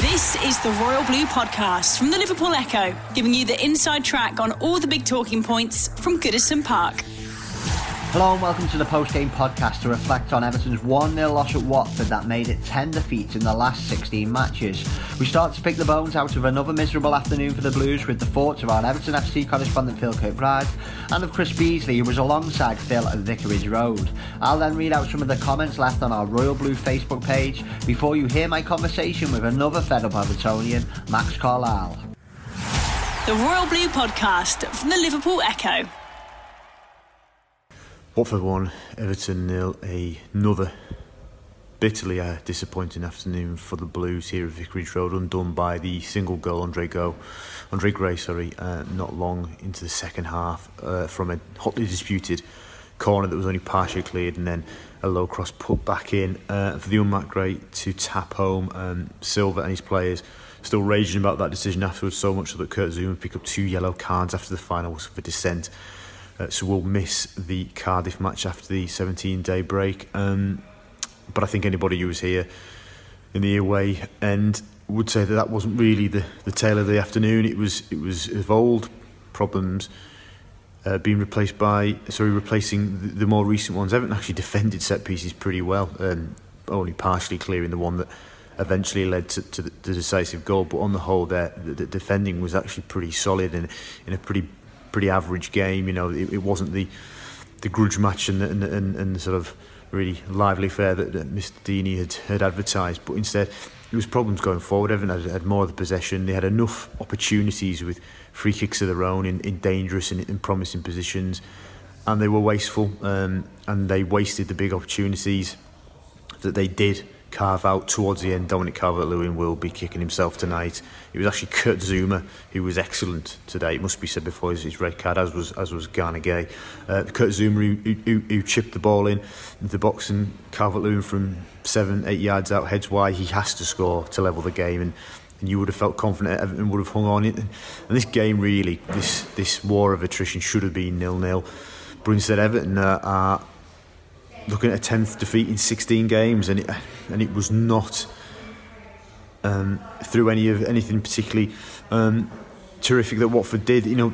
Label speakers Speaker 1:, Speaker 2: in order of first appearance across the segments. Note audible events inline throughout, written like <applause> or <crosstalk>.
Speaker 1: This is the Royal Blue Podcast from the Liverpool Echo, giving you the inside track on all the big talking points from Goodison Park.
Speaker 2: Hello and welcome to the post game podcast to reflect on Everton's 1 0 loss at Watford that made it 10 defeats in the last 16 matches. We start to pick the bones out of another miserable afternoon for the Blues with the thoughts of our Everton FC correspondent Phil Kirkbride and of Chris Beesley who was alongside Phil at Vicarage Road. I'll then read out some of the comments left on our Royal Blue Facebook page before you hear my conversation with another fed up Evertonian, Max Carlyle.
Speaker 1: The Royal Blue Podcast from the Liverpool Echo.
Speaker 3: Watford 1, Everton nil. Another bitterly uh, disappointing afternoon for the Blues here at Vicarage Road, undone by the single goal Andre Go, Andre Gray, sorry, uh, not long into the second half uh, from a hotly disputed corner that was only partially cleared, and then a low cross put back in uh, for the unmarked Gray to tap home. Um, Silva and his players still raging about that decision afterwards, so much so that Kurt Zouma picked up two yellow cards after the final whistle for dissent. Uh, so we'll miss the Cardiff match after the 17 day break. Um, but I think anybody who was here in the away end would say that that wasn't really the, the tale of the afternoon. It was it was of old problems uh, being replaced by sorry replacing the, the more recent ones. Everton actually defended set pieces pretty well, um, only partially clearing the one that eventually led to, to the, the decisive goal. But on the whole, the, the defending was actually pretty solid and in a pretty pretty average game. You know, it, it wasn't the the grudge match and the, and, and, and sort of really lively affair that, that Mr. Deeney had, had advertised, but instead it was problems going forward. Everton had, had more of the possession. They had enough opportunities with free kicks of their own in, in dangerous and in promising positions, and they were wasteful. Um, and they wasted the big opportunities that they did carve out towards the end. Dominic Calvert-Lewin will be kicking himself tonight. It was actually Kurt Zouma who was excellent today. It must be said before his, red card, as was as was Gana Gueye. Uh, Kurt Zouma who, who, who chipped the ball in the box and Calvert-Lewin from seven, eight yards out heads why he has to score to level the game and. And you would have felt confident Everton would have hung on it. And this game, really, this this war of attrition should have been nil-nil. But instead, Everton are looking at a tenth defeat in 16 games, and it and it was not um, through any of anything particularly um, terrific that Watford did. You know,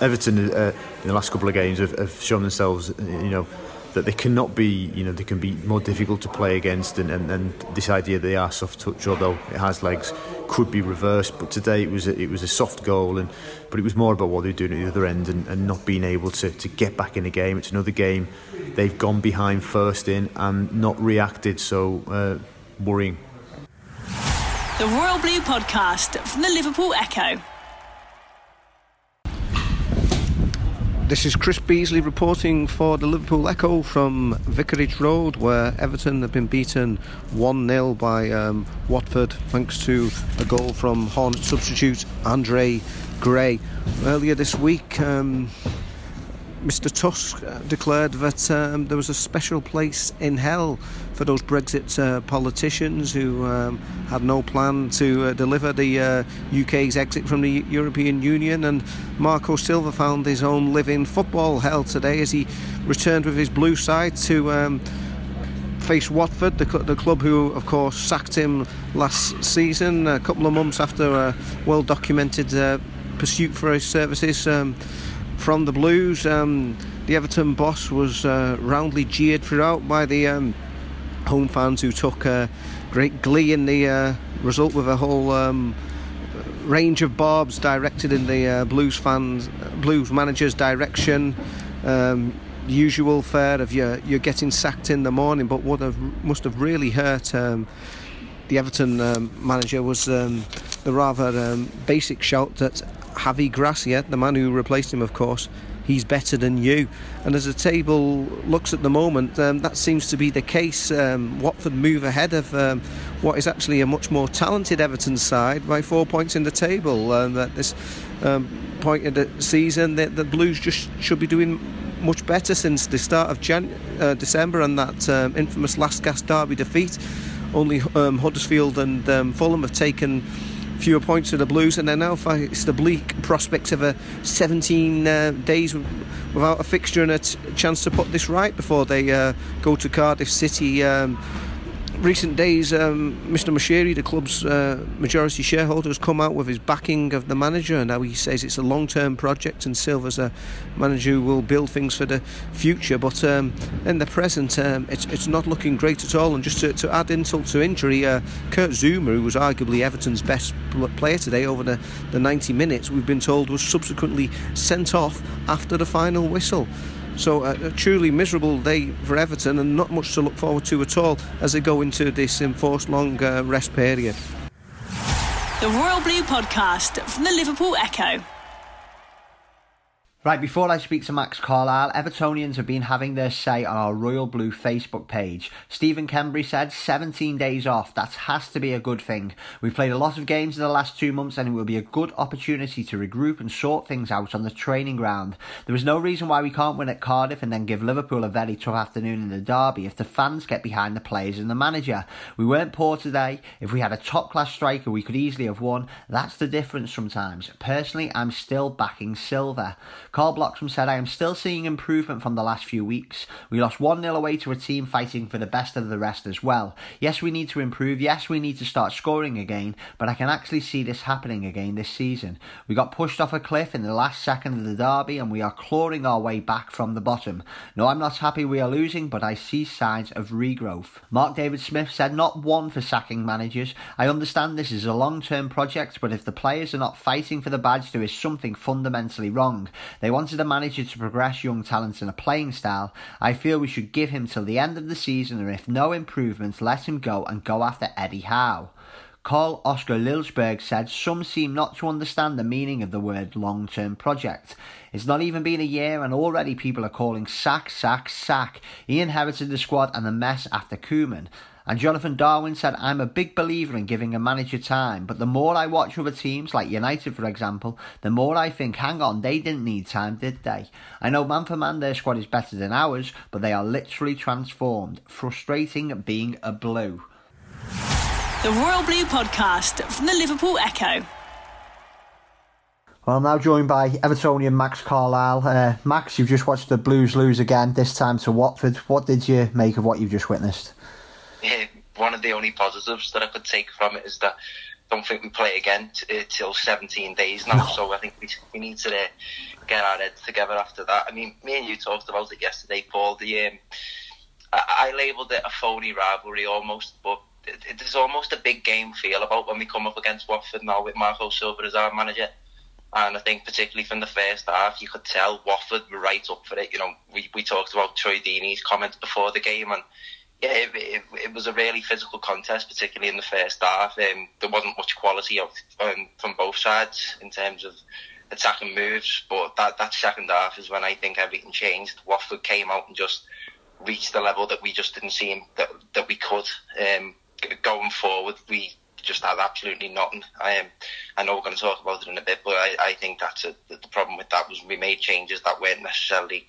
Speaker 3: Everton uh, in the last couple of games have, have shown themselves, you know, that they cannot be, you know, they can be more difficult to play against, and, and, and this idea they are soft touch, although it has legs, could be reversed. But today it was a, it was a soft goal, and but it was more about what they were doing at the other end and, and not being able to, to get back in the game. It's another game they've gone behind first in and not reacted, so uh, worrying.
Speaker 1: The Royal Blue Podcast from the Liverpool Echo.
Speaker 4: This is Chris Beesley reporting for the Liverpool Echo from Vicarage Road, where Everton have been beaten 1 0 by um, Watford thanks to a goal from Hornet substitute Andre Gray. Earlier this week, um, Mr. Tusk uh, declared that um, there was a special place in hell for those Brexit uh, politicians who um, had no plan to uh, deliver the uh, UK's exit from the European Union. And Marco Silva found his own living football hell today as he returned with his blue side to. Um, face Watford, the, the, club who, of course, sacked him last season, a couple of months after a well documented uh, pursuit for his services. From the Blues. Um, the Everton boss was uh, roundly jeered throughout by the um, home fans who took uh, great glee in the uh, result with a whole um, range of barbs directed in the uh, Blues fans, Blues manager's direction. Um, usual fare of you're, you're getting sacked in the morning, but what have, must have really hurt um, the Everton um, manager was the rather basic shout that Javi Gracia, the man who replaced him, of course, he's better than you. And as the table looks at the moment, um, that seems to be the case. Um, Watford move ahead of um, what is actually a much more talented Everton side by four points in the table. Um, at this um, point of the season, the, the, Blues just should be doing much better since the start of Jan- uh, December and that um, infamous last gas derby defeat. Only Huddersfield and Fulham have taken fewer points for the Blues, and they now face the bleak prospect of a 17 uh, days without a fixture and a t- chance to put this right before they uh, go to Cardiff City. Um, recent days, um, Mr. Moshiri, the club's uh, majority shareholder, has come out with his backing of the manager, and now he says it's a long-term project, and Silva's a manager who will build things for the future. But um, in the present, um, it's it's not looking great at all. And just to, to add insult to injury, uh, Kurt Zouma, who was arguably Everton's best player today over the, the 90 minutes, we've been told was subsequently sent off after the final whistle. So uh, a truly miserable day for Everton and not much to look forward to at all as they go into this enforced long uh, rest period.
Speaker 1: The Royal Blue Podcast from the Liverpool Echo.
Speaker 2: Right, before I speak to Max Carlyle, Evertonians have been having their say on our Royal Blue Facebook page. Stephen Kembry said 17 days off, that has to be a good thing. We've played a lot of games in the last two months and it will be a good opportunity to regroup and sort things out on the training ground. There is no reason why we can't win at Cardiff and then give Liverpool a very tough afternoon in the derby if the fans get behind the players and the manager. We weren't poor today. If we had a top class striker, we could easily have won. That's the difference sometimes. Personally, I'm still backing Silva. Carl Bloxham said, I am still seeing improvement from the last few weeks. We lost 1 0 away to a team fighting for the best of the rest as well. Yes, we need to improve. Yes, we need to start scoring again, but I can actually see this happening again this season. We got pushed off a cliff in the last second of the derby and we are clawing our way back from the bottom. No, I'm not happy we are losing, but I see signs of regrowth. Mark David Smith said, Not one for sacking managers. I understand this is a long term project, but if the players are not fighting for the badge, there is something fundamentally wrong. They wanted a manager to progress young talents in a playing style. I feel we should give him till the end of the season, and if no improvements, let him go and go after Eddie Howe. Carl Oscar Lilsberg said some seem not to understand the meaning of the word long term project. It's not even been a year and already people are calling sack, sack, sack. He inherited the squad and the mess after Koeman. And Jonathan Darwin said, I'm a big believer in giving a manager time, but the more I watch other teams, like United for example, the more I think, hang on, they didn't need time, did they? I know man for man their squad is better than ours, but they are literally transformed. Frustrating being a blue.
Speaker 1: The Royal Blue Podcast from the Liverpool Echo.
Speaker 2: Well, I'm now joined by Evertonian Max Carlyle. Uh, Max, you've just watched the Blues lose again, this time to Watford. What did you make of what you've just witnessed?
Speaker 5: Yeah, one of the only positives that I could take from it is that I don't think we play again t- uh, till 17 days now. No. So I think we, we need to uh, get our heads together after that. I mean, me and you talked about it yesterday, Paul. The um, I, I labelled it a phony rivalry almost, but it, it, there's almost a big game feel about when we come up against Watford now with Marco Silva as our manager. And I think particularly from the first half, you could tell Watford were right up for it. You know, we, we talked about Troy Deeney's comments before the game, and yeah, it, it, it, was a really physical contest, particularly in the first half. Um, there wasn't much quality of, um, from both sides in terms of attacking moves, but that, that second half is when I think everything changed. Watford came out and just reached the level that we just didn't see that, that we could. Um, going forward, we just had absolutely nothing. Um, I know we're going to talk about it in a bit, but I, I think that's a, the problem with that was we made changes that weren't necessarily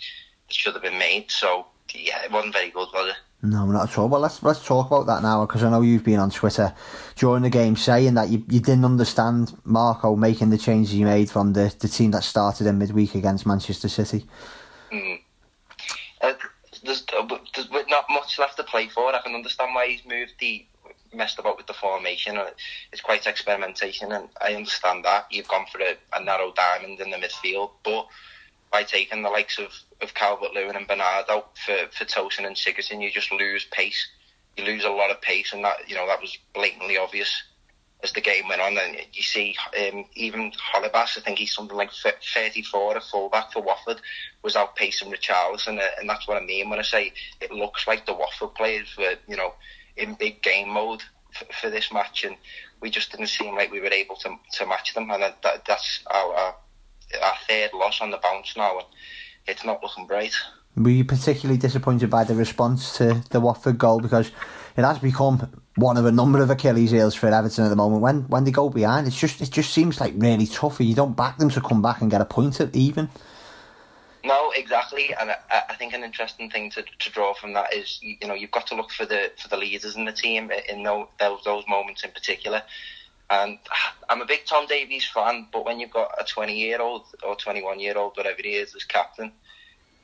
Speaker 5: should have been made. So yeah, it wasn't very good, was it?
Speaker 2: No, not at all. Well, let's let's talk about that now because I know you've been on Twitter during the game saying that you, you didn't understand Marco making the changes he made from the, the team that started in midweek against Manchester City.
Speaker 5: Mm. Uh, there's, uh, there's not much left to play for. I can understand why he's moved the messed about with the formation. It's quite experimentation, and I understand that you've gone for a, a narrow diamond in the midfield, but by taking the likes of, of Calvert Lewin and Bernardo for, for Tosun and Sigurdsson, you just lose pace. You lose a lot of pace, and that you know that was blatantly obvious as the game went on. And you see, um, even Holebas, I think he's something like 34, a fullback for Watford, was outpacing Richarlison, uh, and that's what I mean when I say it looks like the Watford players were, you know, in big game mode for, for this match, and we just didn't seem like we were able to to match them, and that, that's our, our our third loss on the bounce now, and it's not looking bright.
Speaker 2: Were you particularly disappointed by the response to the Watford goal because it has become one of a number of Achilles heels for Everton at the moment. When when they go behind, it's just it just seems like really tough. You don't back them to come back and get a point at even.
Speaker 5: No, exactly, and I, I, think an interesting thing to, to draw from that is you know you've got to look for the for the leaders in the team in those those moments in particular. And I'm a big Tom Davies fan, but when you've got a 20 year old or 21 year old, whatever he is, as captain,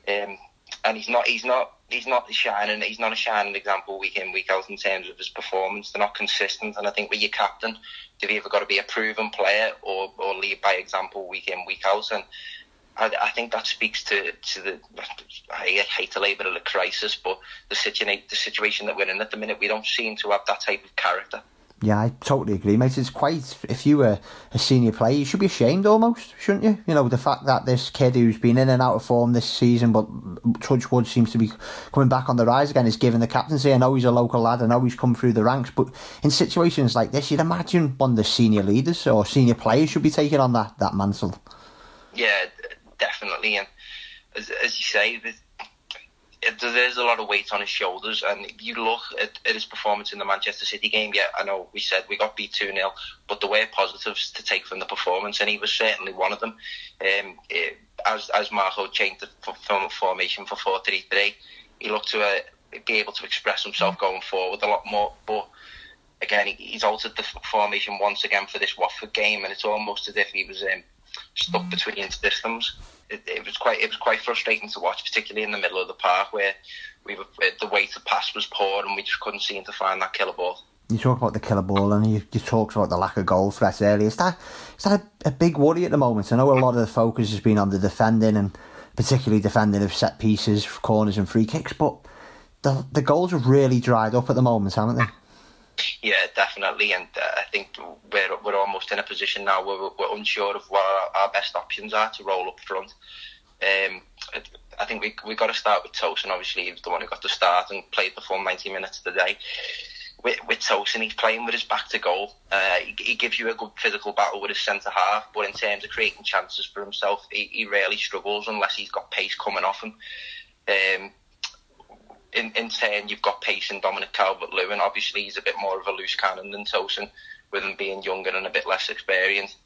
Speaker 5: um, and he's not he's not he's not shining he's not a shining example week in week out in terms of his performance. They're not consistent, and I think with your captain, you've either got to be a proven player or or lead by example week in week out, and. I, I think that speaks to, to the I hate to label it a crisis, but the situation the situation that we're in at the minute, we don't seem to have that type of character.
Speaker 2: Yeah, I totally agree, mate. It's quite. If you were a senior player, you should be ashamed almost, shouldn't you? You know, the fact that this kid who's been in and out of form this season, but Touchwood seems to be coming back on the rise again, is given the captaincy. I know he's a local lad, I know he's come through the ranks, but in situations like this, you'd imagine one of the senior leaders or senior players should be taking on that, that mantle.
Speaker 5: Yeah, definitely. And as, as you say, it, there's a lot of weight on his shoulders. And if you look at, at, his performance in the Manchester City game, yeah, I know we said we got beat 2 0, but there were positives to take from the performance, and he was certainly one of them. Um, it, as, as Marco changed the formation for 4 3 3, he looked to uh, be able to express himself going forward a lot more. But again, he, he's altered the formation once again for this Watford game, and it's almost as if he was um, stuck between systems it, it, was quite it was quite frustrating to watch, particularly in the middle of the park where we were the way to pass was poor and we just couldn't seem to find that killer ball.
Speaker 2: You talk about the killer ball and you, you talked about the lack of goal threats earlier. Is that is that a, a big worry at the moment? I know a lot of the focus has been on the defending and particularly defending of set pieces, corners and free kicks, but the the goals have really dried up at the moment, haven't they?
Speaker 5: Yeah, definitely, and uh, I think we're we're almost in a position now where we're, we're unsure of what our, our, best options are to roll up front. Um, I think we we got to start with Tosun. Obviously, he's the one who got to start and played the full ninety minutes today. With, with Tosun, he's playing with his back to goal. Uh, he, he, gives you a good physical battle with his centre half, but in terms of creating chances for himself, he, he rarely struggles unless he's got pace coming off him. Um, in, in turn, you've got pace in Dominic Calvert Lewin. Obviously, he's a bit more of a loose cannon than Tosun, with him being younger and a bit less experienced.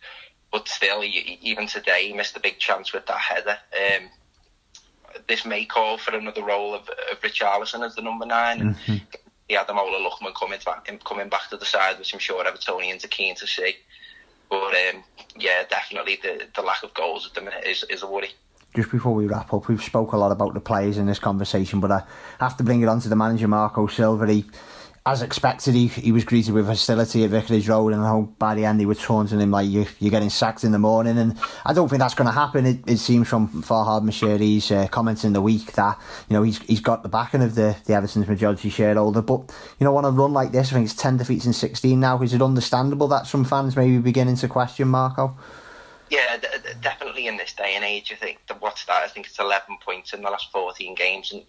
Speaker 5: But still, he, even today, he missed a big chance with that header. Um, this may call for another role of, of Richarlison as the number 9 mm-hmm. and the Ademola Lookman coming back, coming back to the side, which I'm sure Evertonians are keen to see. But um, yeah, definitely the, the lack of goals at the minute is, is a worry
Speaker 2: just before we wrap up, we've spoke a lot about the players in this conversation, but I have to bring it on to the manager, Marco Silva. He, as expected, he, he was greeted with hostility at Vicarage Road, and by the end, he was taunting him like you, you're getting sacked in the morning. And I don't think that's going to happen. It, it seems from Farhad Moshiri's uh, comments in the week that you know he's he's got the backing of the the Everton's majority shareholder. But you know, on a run like this, I think it's ten defeats in sixteen now. Is it understandable that some fans may be beginning to question Marco?
Speaker 5: Yeah, definitely in this day and age, I think the, what's that? I think it's 11 points in the last 14 games, and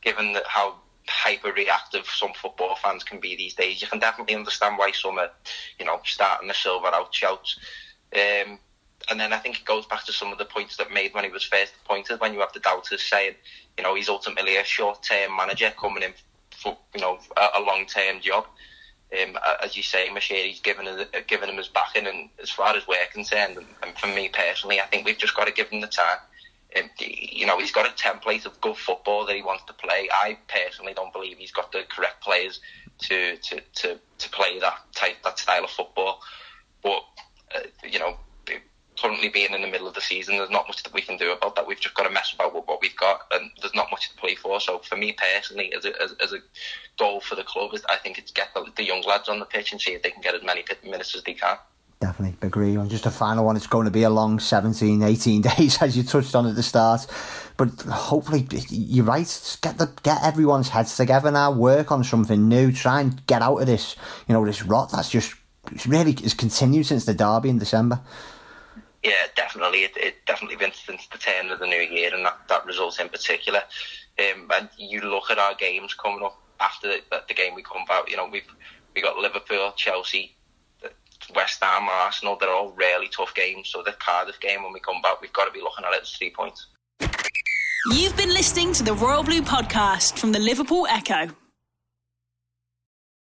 Speaker 5: given that how hyper reactive some football fans can be these days, you can definitely understand why some are, you know, starting the Silva out shouts. Um, and then I think it goes back to some of the points that made when he was first appointed, when you have the doubters saying, you know, he's ultimately a short term manager coming in for, you know, a, a long term job um, as you say, Moshiri's given given him his backing, and as far as we're concerned, and, and, for me personally, I think we've just got to give him the time. Um, you know, he's got a template of good football that he wants to play. I personally don't believe he's got the correct players to to, to, to play that type that style of football. But uh, you know, currently being in the middle of the season, there's not much that we can do about that. We've just got to mess about with what we've got, and there's not much to play for. So for me personally, as a, as, as a goal for the club, is I think it's get the, the, young lads on the pitch and see if they can get as many minutes as they can.
Speaker 2: Definitely agree. And just a final one, it's going to be a long 17, 18 <laughs> days, as you touched on at the start. But hopefully, you're right. Get the get everyone's heads together now. Work on something new. Try and get out of this, you know, this rot that's just really has continued since the derby in December.
Speaker 5: Yeah, definitely. It, it definitely been since the turn of the new year, and that, that result in particular. Um, and you look at our games coming up after the, the game we come back. You know, we've we got Liverpool, Chelsea, West Ham, Arsenal. They're all really tough games. So the Cardiff game when we come back, we've got to be looking at it as three points.
Speaker 1: You've been listening to the Royal Blue podcast from the Liverpool Echo.